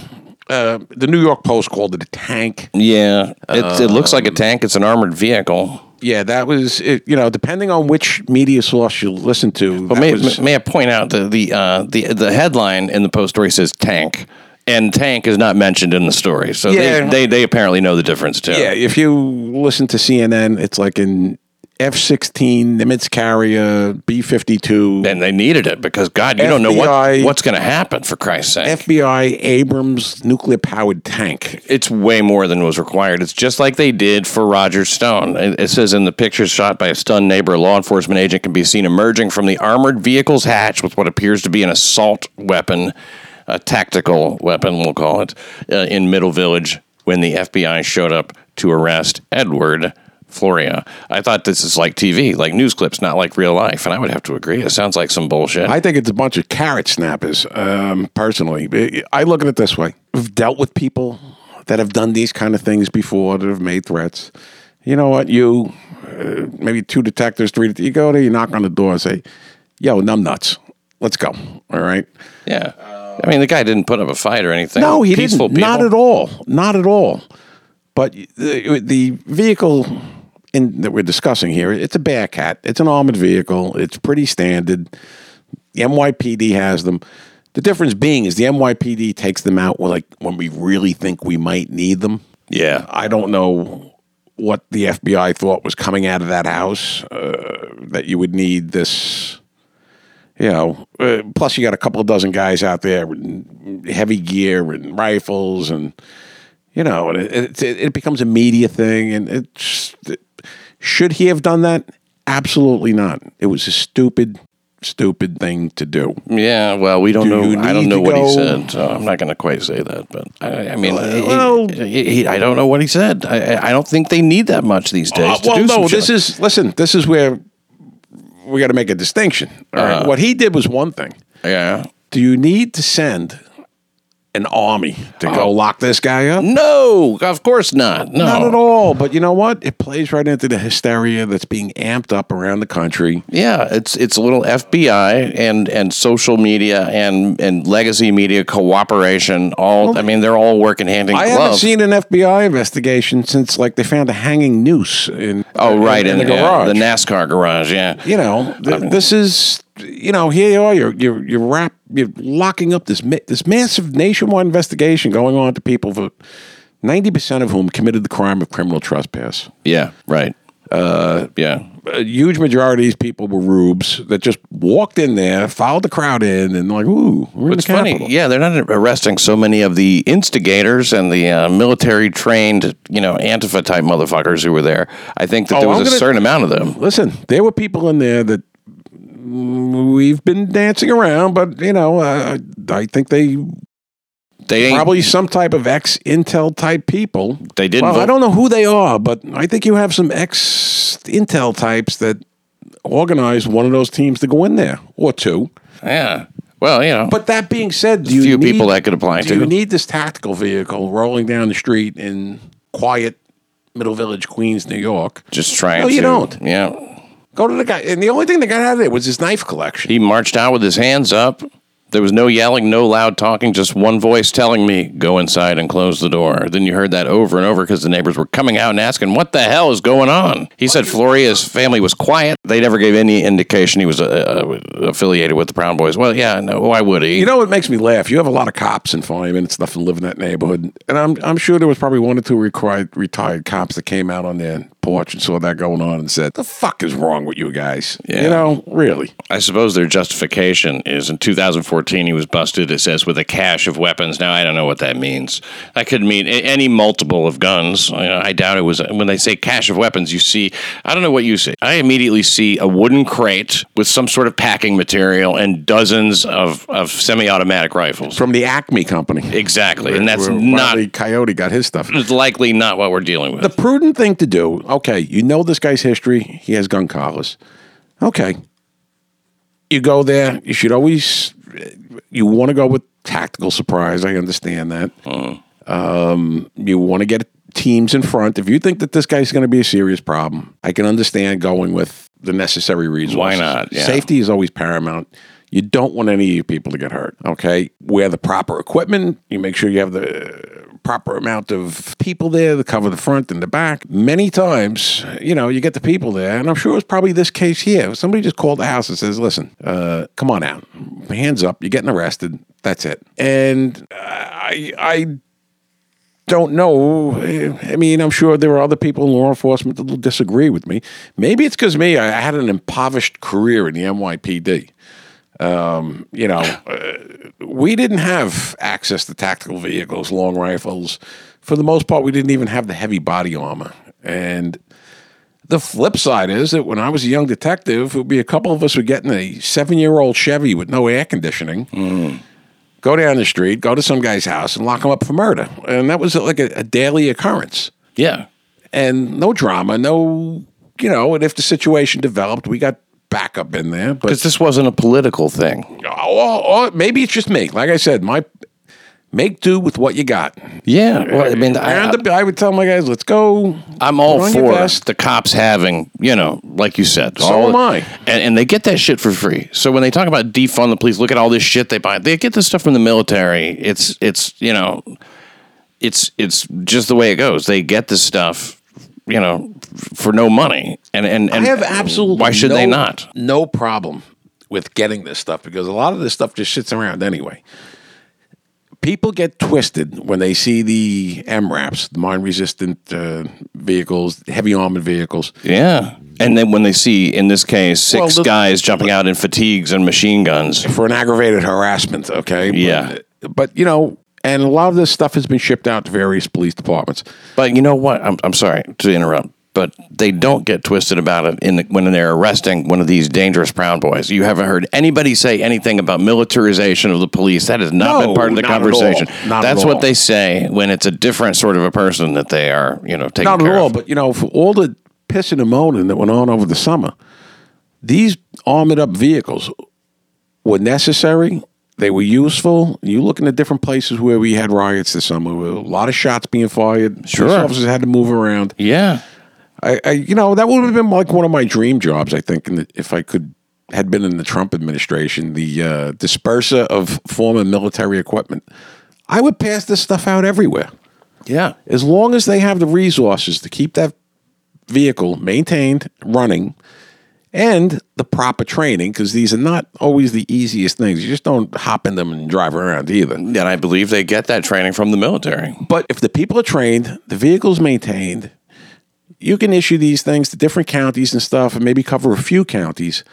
Uh, the New York Post called it a tank. Yeah. It, it looks like Um, a tank. It's an armored vehicle. Yeah, that was it, you know, depending on which media source you listen to. But may, was- may I point out the the, uh, the the headline in the post story says tank, and tank is not mentioned in the story. So Yeah. they, they they apparently know the difference too. yeah, if you listen to CNN, it's like an F-16 Nimitz carrier, B-52, And they needed it because God, you don't know what what's going to happen for Christ's sake. FBI Abrams nuclear-powered tank. it's way more than was required. It's just like they did for Roger Stone. It, it says in the pictures shot by a stunned neighbor, a law enforcement agent can be seen emerging from the armored vehicle's hatch with what appears to be an assault weapon, a tactical weapon, we'll call it, uh, in Middle Village when the FBI showed up to arrest Edward. Florea. I thought this is like TV, like news clips, not like real life. And I would have to agree. It sounds like some bullshit. I think it's a bunch of carrot snappers, um, personally. I look at it this way. I've dealt with people that have done these kind of things before, that have made threats. You know what? You, uh, maybe two detectives, three, you go there, you knock on the door and say, yo, numbnuts, let's go. All right? yeah. I mean, the guy didn't put up a fight or anything. No, he Peaceful didn't. Not at all. Not at all. But the, the vehicle in, that we're discussing here, it's a Bearcat. It's an armored vehicle. It's pretty standard. The NYPD has them. The difference being is the NYPD takes them out when, like when we really think we might need them. Yeah. I don't know what the FBI thought was coming out of that house uh, that you would need this. You know, uh, plus you got a couple of dozen guys out there with heavy gear and rifles, and you know, and it, it, it becomes a media thing. And it's should he have done that? Absolutely not. It was a stupid, stupid thing to do. Yeah, well, we don't Do know. I don't know what he said, so I'm not going to quite say that. But I, I mean, he- well- he, he, I don't know what he said. I, I- don't think they need that much these days. Uh, well, no, this is listen. This is where we got to make a distinction. All right, what he did was one thing. yeah. Do you need to send an army to go oh. lock this guy up? No, of course not. No, Not at all. But you know what? It plays right into the hysteria that's being amped up around the country. Yeah, it's it's a little FBI and and social media and and legacy media cooperation. All I mean, they're all working hand in I glove. haven't seen an FBI investigation since like they found a hanging noose in oh, right in, in, the uh, yeah, garage. the NASCAR garage. Yeah, you know, th- um, this is you know here you are you're you're you're wrap you're locking up this this massive nationwide investigation going on to people for ninety percent of whom committed the crime of criminal trespass. yeah, right. Uh, yeah. A huge majority of these people were rubes that just walked in there, followed the crowd in, and like, ooh, we're in It's the funny, Capitol. yeah. They're not arresting so many of the instigators and the uh, military trained, you know, Antifa type motherfuckers who were there. I think that Oh, there was I'm a gonna- certain amount of them. Listen, there were people in there that we've been dancing around, but you know, uh, I think they They probably some type of ex Intel type people. They didn't Well, vote- I don't know who they are, but I think you have some ex Intel types that organized one of those teams to go in there or two. yeah. Well, you know, But that being said, do few need, people that could apply do to. you need this tactical vehicle rolling down the street in quiet Middle Village, Queens, New York? just trying No, you to. don't. Yeah. Go to the guy, and the only thing that got out of it was his knife collection. He marched out with his hands up. There was no yelling, no loud talking, just one voice telling me, go inside and close the door. Then you heard that over and over because the neighbors were coming out and asking, what the hell is going on? He said Florea's family was quiet. They never gave any indication he was uh, uh, affiliated with the Proud Boys. Well, yeah, no, why would he? You know what makes me laugh? You have a lot of cops in and stuff and live in that neighborhood, and I'm I'm sure there was probably one or two required, retired cops that came out on their porch and saw that going on and said, "The fuck is wrong with you guys?" Yeah. You know, really. I suppose their justification is in 2014 he was busted. It says with a cache of weapons. Now I don't know what that means. That could mean any multiple of guns. I, I doubt it was when they say cache of weapons. You see, I don't know what you see. I immediately see a wooden crate with some sort of packing material and dozens of, of semi-automatic rifles. From the Acme company, Exactly, and that's Where not. Coyote got his stuff. it's likely not what we're dealing with. The prudent thing to do, okay, you know this guy's history. He has gun collars. Okay. You go there, you should always, you want to go with tactical surprise. I understand that. Um, you want to get teams in front. If you think that this guy's going to be a serious problem, I can understand going with the necessary reasons. Why not? Yeah. Safety is always paramount. You don't want any of you people to get hurt. Okay. Wear the proper equipment. You make sure you have the proper amount of people there to cover the front and the back. Many times, you know, you get the people there, and I'm sure it's probably this case here. Somebody just called the house and says, listen, uh, come on out. Hands up. You're getting arrested. That's it. And I, I don't know. I mean, I'm sure there are other people in law enforcement that will disagree with me. Maybe it's because me, I had an impoverished career in the NYPD. Um, you know, uh, we didn't have access to tactical vehicles, long rifles. For the most part, we didn't even have the heavy body armor. And the flip side is that when I was a young detective, it would be a couple of us would get in a seven year old Chevy with no air conditioning go down the street, go to some guy's house, and lock him up for murder. And that was like a, a daily occurrence. yeah, And no drama, no, you know, and if the situation developed, we got backup in there. But because this wasn't a political thing. or, or maybe it's just me. Like I said, my make do with what you got. Yeah, well, I mean, I, the, I would tell my guys, let's go. I'm all for the cops having, you know, like you said. So all, am I. And, and they get that shit for free. So when they talk about defund the police, look at all this shit they buy. They get this stuff from the military. It's it's you know, it's it's just the way it goes. They get this stuff, you know, for no money. And and, and I have absolutely why should no, they not? No problem with getting this stuff because a lot of this stuff just sits around anyway. People get twisted when they see the MRAPs, the mine resistant uh, vehicles, heavy armored vehicles. Yeah. And then when they see, in this case, six Well, the- guys jumping out in fatigues and machine guns. for an aggravated harassment. Okay. Yeah. But, but, you know, and a lot of this stuff has been shipped out to various police departments. But you know what? I'm, I'm sorry to interrupt, but they don't get twisted about it in the, when they're arresting one of these dangerous Proud Boys. You haven't heard anybody say anything about militarization of the police. That has not No, been part of the conversation. all. Not at That's what they say when it's a different sort of a person that they are, you know, taking Not care at all, of. but you know, for all the pissing and moaning that went on over the summer, these armored up vehicles were necessary. They were useful. You looking at different places where we had riots this summer, with a lot of shots being fired. Sure. Police officers had to move around. yeah. I, I you know, that would have been like one of my dream jobs. I think, in the, if I could had been in the Trump administration, the uh, disperser of former military equipment. I would pass this stuff out everywhere Yeah. as long as they have the resources to keep that vehicle maintained, running, and the proper training, because these are not always the easiest things. You just don't hop in them and drive around either. And I believe they get that training from the military. But if the people are trained, the vehicle's maintained, you can issue these things to different counties and stuff and maybe cover a few counties.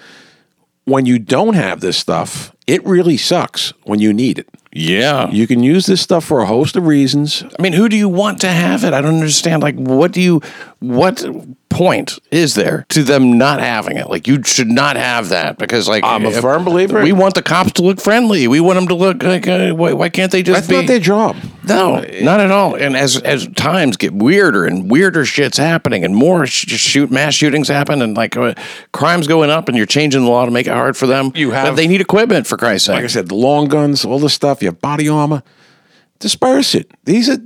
When you don't have this stuff, it really sucks when you need it. Yeah. You can use this stuff for a host of reasons. I mean, who do you want to have it? I don't understand. Like, what do you, what point is there to them not having it? Like, you should not have that because, like, I'm a firm believer. We want the cops to look friendly. We want them to look like, uh, why, why can't they just That's be? not their job. no, not at all. And as as times get weirder and weirder shit's happening, and more sh- shoot mass shootings happen, and like uh, crimes going up, and you're changing the law to make it hard for them. You have- they need equipment for Christ's sake. Like I said, the long guns, all this stuff, you have body armor. Disperse it. These are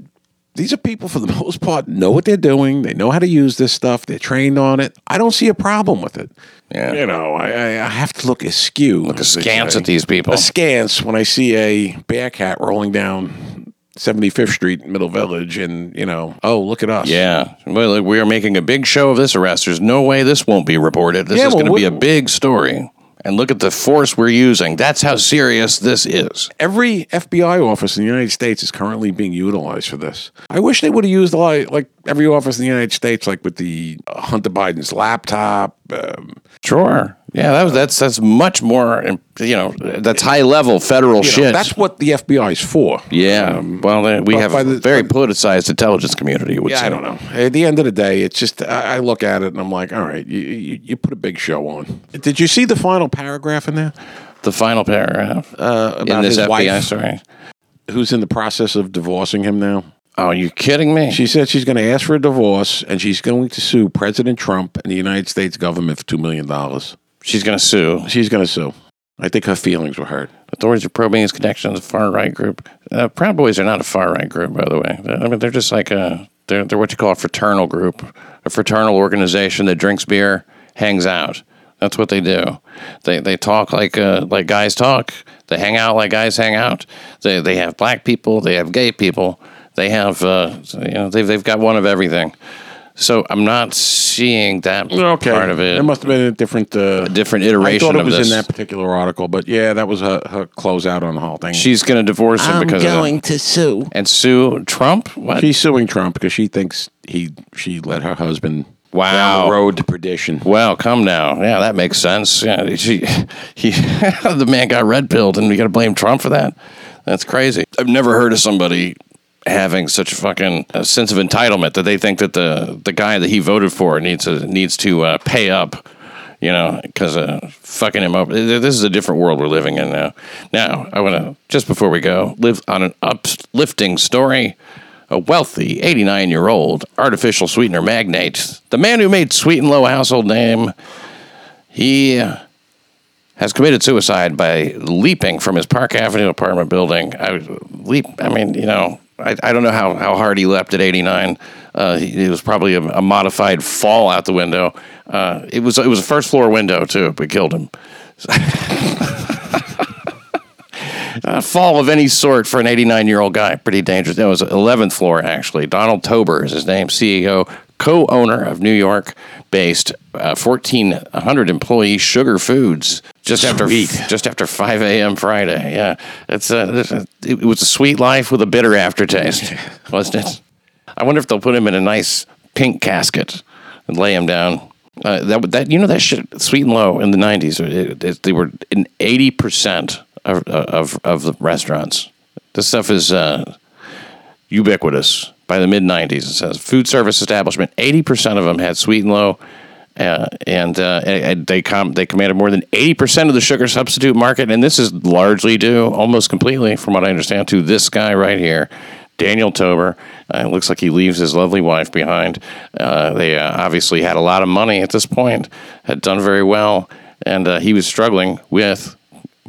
these are people for the [LAUGHS] most part know what they're doing. They know how to use this stuff. They're trained on it. I don't see a problem with it. Yeah. You know, I, I, have to look askew. Look askance at these people. Askance when I see a bear cat rolling down 75th Street, Middle Village, and, you know, oh, look at us. Yeah. Well, we are making a big show of this arrest. There's no way this won't be reported. This Yeah, is well, going to be a big story. And look at the force we're using. That's how serious this is. Every FBI office in the United States is currently being utilized for this. I wish they would have used like, like every office in the United States, like with the uh, Hunter Biden's laptop. Um, Sure. Yeah, that was, that's that's much more, you know, that's high level federal you know, shit. that's what the FBI is for. yeah. well, uh, we have a the- very politicized intelligence community. Yeah, say. I don't know. At the end of the day, it's just I, I look at it and I'm like, all right, you, you, you put a big show on. Did you see the final paragraph in there? The final paragraph Uh, in about this his FBI wife, story. who's in the process of divorcing him now. Oh, you kidding me? She said she's going to ask for a divorce and she's going to sue President Trump and the United States government for two million dollars. She's going to sue. She's going to sue. I think her feelings were hurt. Authorities are probing his connection to the far right group. Uh, Proud Boys are not a far right group, by the way. I mean, they're just like a they're they're what you call a fraternal group, a fraternal organization that drinks beer, hangs out. That's what they do. They they talk like uh, like guys talk. They hang out like guys hang out. They they have black people. They have gay people. They have uh, you know they've they've got one of everything. So I'm not seeing that Okay, part of it. It must have been a different, uh, different I iteration thought it of was this. in that particular article, but yeah, that was her, her closeout on the whole thing. She's going to divorce him because of that. to sue. and sue Trump. What? She's suing Trump because she thinks he she let her husband Wow. down the road to perdition. Well, come now. Yeah, that makes sense. Yeah, she, he, [LAUGHS] the man got red pilled, and we got to blame Trump for that. That's crazy. I've never heard of somebody having such a fucking uh, sense of entitlement that they think that the the guy that he voted for needs to needs to uh, pay up. You know, because uh, fucking him up. This is a different world we're living in now. Now, I want to just before we go live on an uplifting story. A wealthy 89 year old artificial sweetener magnate, the man who made Sweet and Low a household name, he has committed suicide by leaping from his Park Avenue apartment building. I leap. I mean, you know, I, I don't know how, how hard he leapt at 89. Uh, he, it was probably a, a modified fall out the window. Uh, it was it was a first floor window too, but killed him. [LAUGHS] A fall of any sort for an 89 year old guy, pretty dangerous. That was 11th floor, actually. Donald Tober is his name, CEO, co owner of New York based uh, 1,400 employee Sugar Foods. Just after just after 5 a.m. Friday. Yeah. It's a, it was a sweet life with a bitter aftertaste, [LAUGHS] wasn't it? I wonder if they'll put him in a nice pink casket and lay him down. Uh, that that you know that shit sweet and low in the nineties. It, it, they were in eighty percent of, of of the restaurants. This stuff is uh, ubiquitous by the mid nineties. It says food service establishment. Eighty percent of them had sweet and low. Uh, and, uh, they com- they commanded more than eighty percent of the sugar substitute market, and this is largely due, almost completely, from what I understand, to this guy right here, Daniel Tober. Uh, it looks like he leaves his lovely wife behind. Uh, they uh, obviously had a lot of money at this point, had done very well, and uh, he was struggling with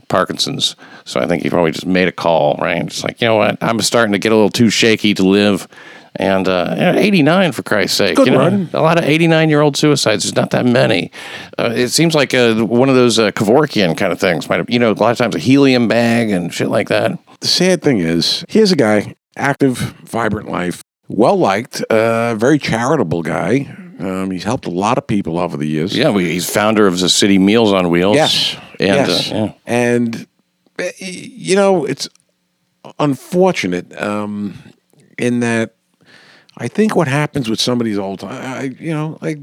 Parkinson's. So I think he probably just made a call, right? Just like, you know what? I'm starting to get a little too shaky to live. And uh, 89, for Christ's sake. Good you know, run. A lot of 89 year old suicides. There's not that many. Uh, it seems like uh, one of those uh, Kevorkian kind of things. Might have, you know, a lot of times a helium bag and shit like that. The sad thing is, here's a guy, active, vibrant life, well liked, uh, very charitable guy. Um, he's helped a lot of people over the years. Yeah, we, he's founder of the city Meals on Wheels. Yes. And, yes. Uh, yeah. And, you know, it's unfortunate um, in that I think what happens with somebody's old, I, you know, like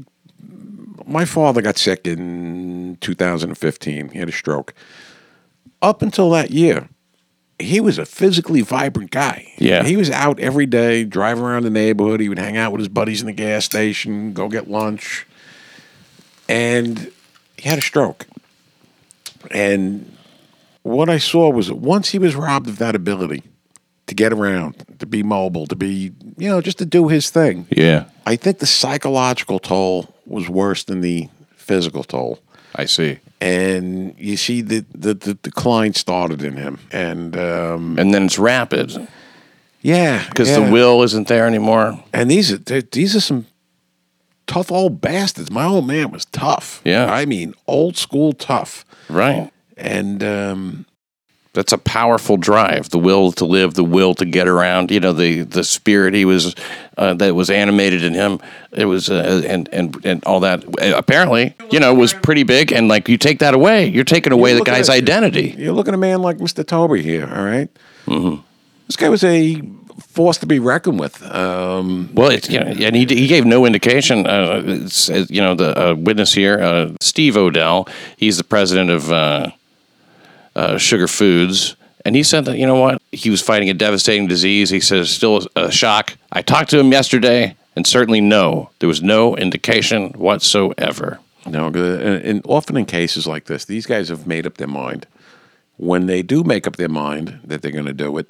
my father got sick in 2015. He had a stroke. Up until that year, he was a physically vibrant guy. Yeah. He was out every day, driving around the neighborhood. He would hang out with his buddies in the gas station, go get lunch. And he had a stroke. And what I saw was that once he was robbed of that ability to get around, to be mobile, to be, you know, just to do his thing, Yeah. I think the psychological toll was worse than the physical toll I see. and you see the, the, the decline started in him. And um, And then it's rapid yeah, because yeah. the will isn't there anymore. And these are these are some tough old bastards. My old man was tough. Yeah. I mean old school tough. Right. And um, That's a powerful drive. The will to live, the will to get around. You know, the the spirit he was uh, that was animated in him. It was uh, and and and all that. uh, Apparently, you know, was pretty big. And like you take that away, you're taking away the look at guy's it. identity. you look at a man like Mr. Toby here. All right? Mm-hmm. This guy was a force to be reckoned with. Um, Well, it's, you know, and he he gave no indication. Uh, uh, you know, the uh, witness here, uh, Steve Odell. He's the president of uh, Sugar Foods, and he said that you know what he was fighting a devastating disease. He says still a shock. I talked to him yesterday, and certainly no, there was no indication whatsoever. No. And, often in cases like this, these guys have made up their mind. When they do make up their mind that they're going to do it,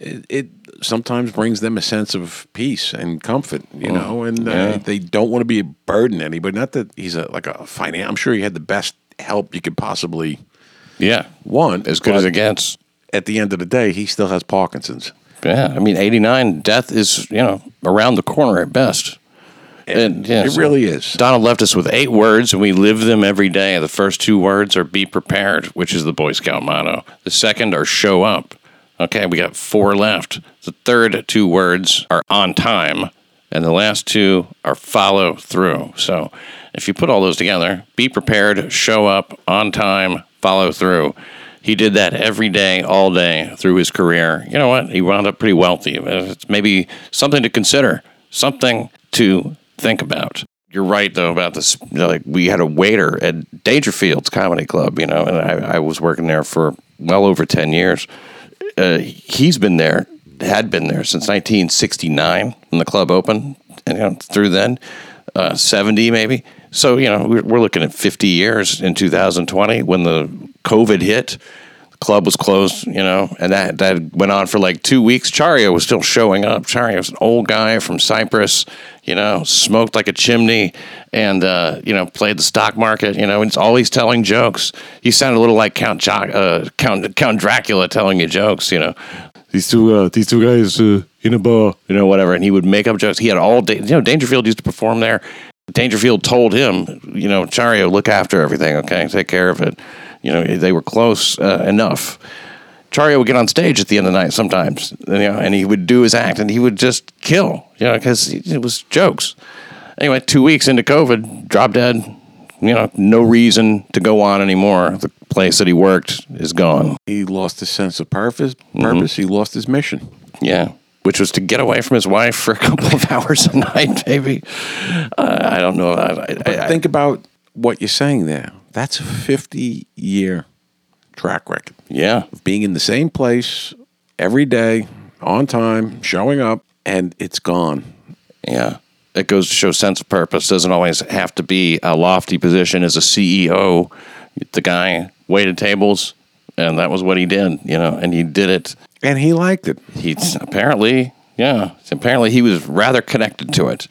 it, it sometimes brings them a sense of peace and comfort, you know, and uh, yeah. they don't want to be a burden to anybody. Not that he's a like a finance. I'm sure he had the best help you could possibly Yeah, want. as good as it gets. At the end of the day, he still has Parkinson's. Yeah, I mean, eighty nine. Death is you know around the corner at best. And, yeah, it so- really is. Donald left us with eight words, and we live them every day. The first two words are "be prepared," which is the Boy Scout motto. The second are "show up." Okay, we got four left. The third two words are "on time," and the last two are "follow through." So, if you put all those together, be prepared, show up, on time, follow through. He did that every day, all day through his career. You know what? He wound up pretty wealthy. It's maybe something to consider, something to think about. You're right though about this. you know, Like we had a waiter at Dangerfield's Comedy Club, you know, and I, I was working there for well over ten years. Uh, he's been there, had been there since 1969 when the club opened, and you know, through then, uh, 70 maybe. So you know, we're, we're looking at 50 years in 2020 when the COVID hit. The club was closed, you know, and that that went on for like two weeks. Chario was still showing up. Chario was an old guy from Cyprus, you know, smoked like a chimney, and uh, you know, played the stock market. You know, and he's always telling jokes. He sounded a little like Count jo- uh, Count Count Dracula telling you jokes. You know, these two uh, these two guys uh, in a bar, you know, whatever, and he would make up jokes. He had all day. You know, Dangerfield used to perform there. Dangerfield told him, you know, Chario, look after everything, okay, take care of it. You know, they were close uh, enough. Chario would get on stage at the end of the night sometimes, you know, and he would do his act, and he would just kill, you know, because it was jokes. Anyway, two weeks into COVID, drop dead. You know, no reason to go on anymore. The place that he worked is gone. He lost his sense of purpose. Mm-hmm. Purpose. He lost his mission. Yeah, which was to get away from his wife for a [LAUGHS] couple of hours a night, maybe. Uh, I don't know. I, I, I, Think about what you're saying there. That's a 50 year track record yeah, of being in the same place every day, on time, showing up, and it's gone. yeah. It goes to show sense of purpose. Doesn't always have to be a lofty position as a CEO. The guy waited tables, and that was what he did. You know, and he did it. And he liked it. He's apparently, yeah, apparently he was rather connected to it.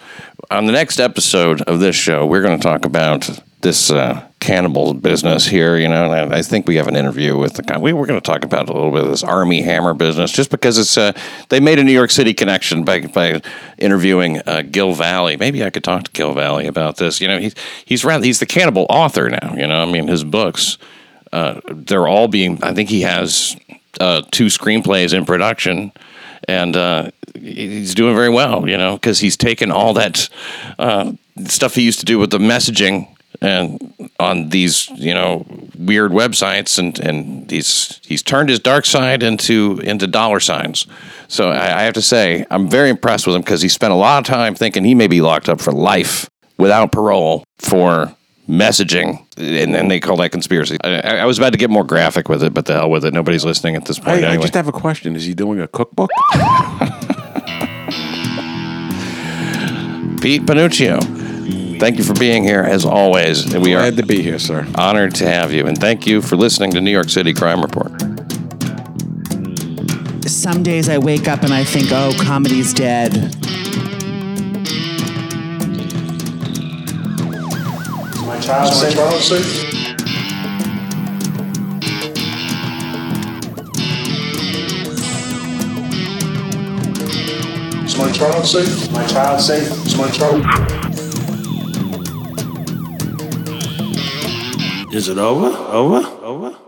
On the next episode of this show, we're going to talk about this uh, cannibal business here. You know, and I, think we have an interview with the guy. We were going to talk about a little bit of this Armie Hammer business, just because it's uh, they made a New York City connection by by interviewing uh, Gil Valle. Maybe I could talk to Gil Valle about this. You know, he's he's rather he's the cannibal author now. You know, I mean, his books uh, they're all being. I think he has uh, two screenplays in production, and uh, he's doing very well. You know, because he's taken all that uh, stuff he used to do with the messaging and on these you know weird websites, and and he's he's turned his dark side into into dollar signs. So I, I have to say, I'm very impressed with him because he spent a lot of time thinking he may be locked up for life without parole for messaging, and then they call that conspiracy. I, I was about to get more graphic with it, but the hell with it. Nobody's listening at this point I, I just have a question. Is he doing a cookbook? [LAUGHS] Pete Panuccio, thank you for being here as always. We are Glad to be here, sir. honored to have you, and thank you for listening to New York City Crime Report. Some days I wake up and I think, oh, comedy's dead. My child safe. Is my child safe? Is My child safe? Is my child? Is it over? Over? Over?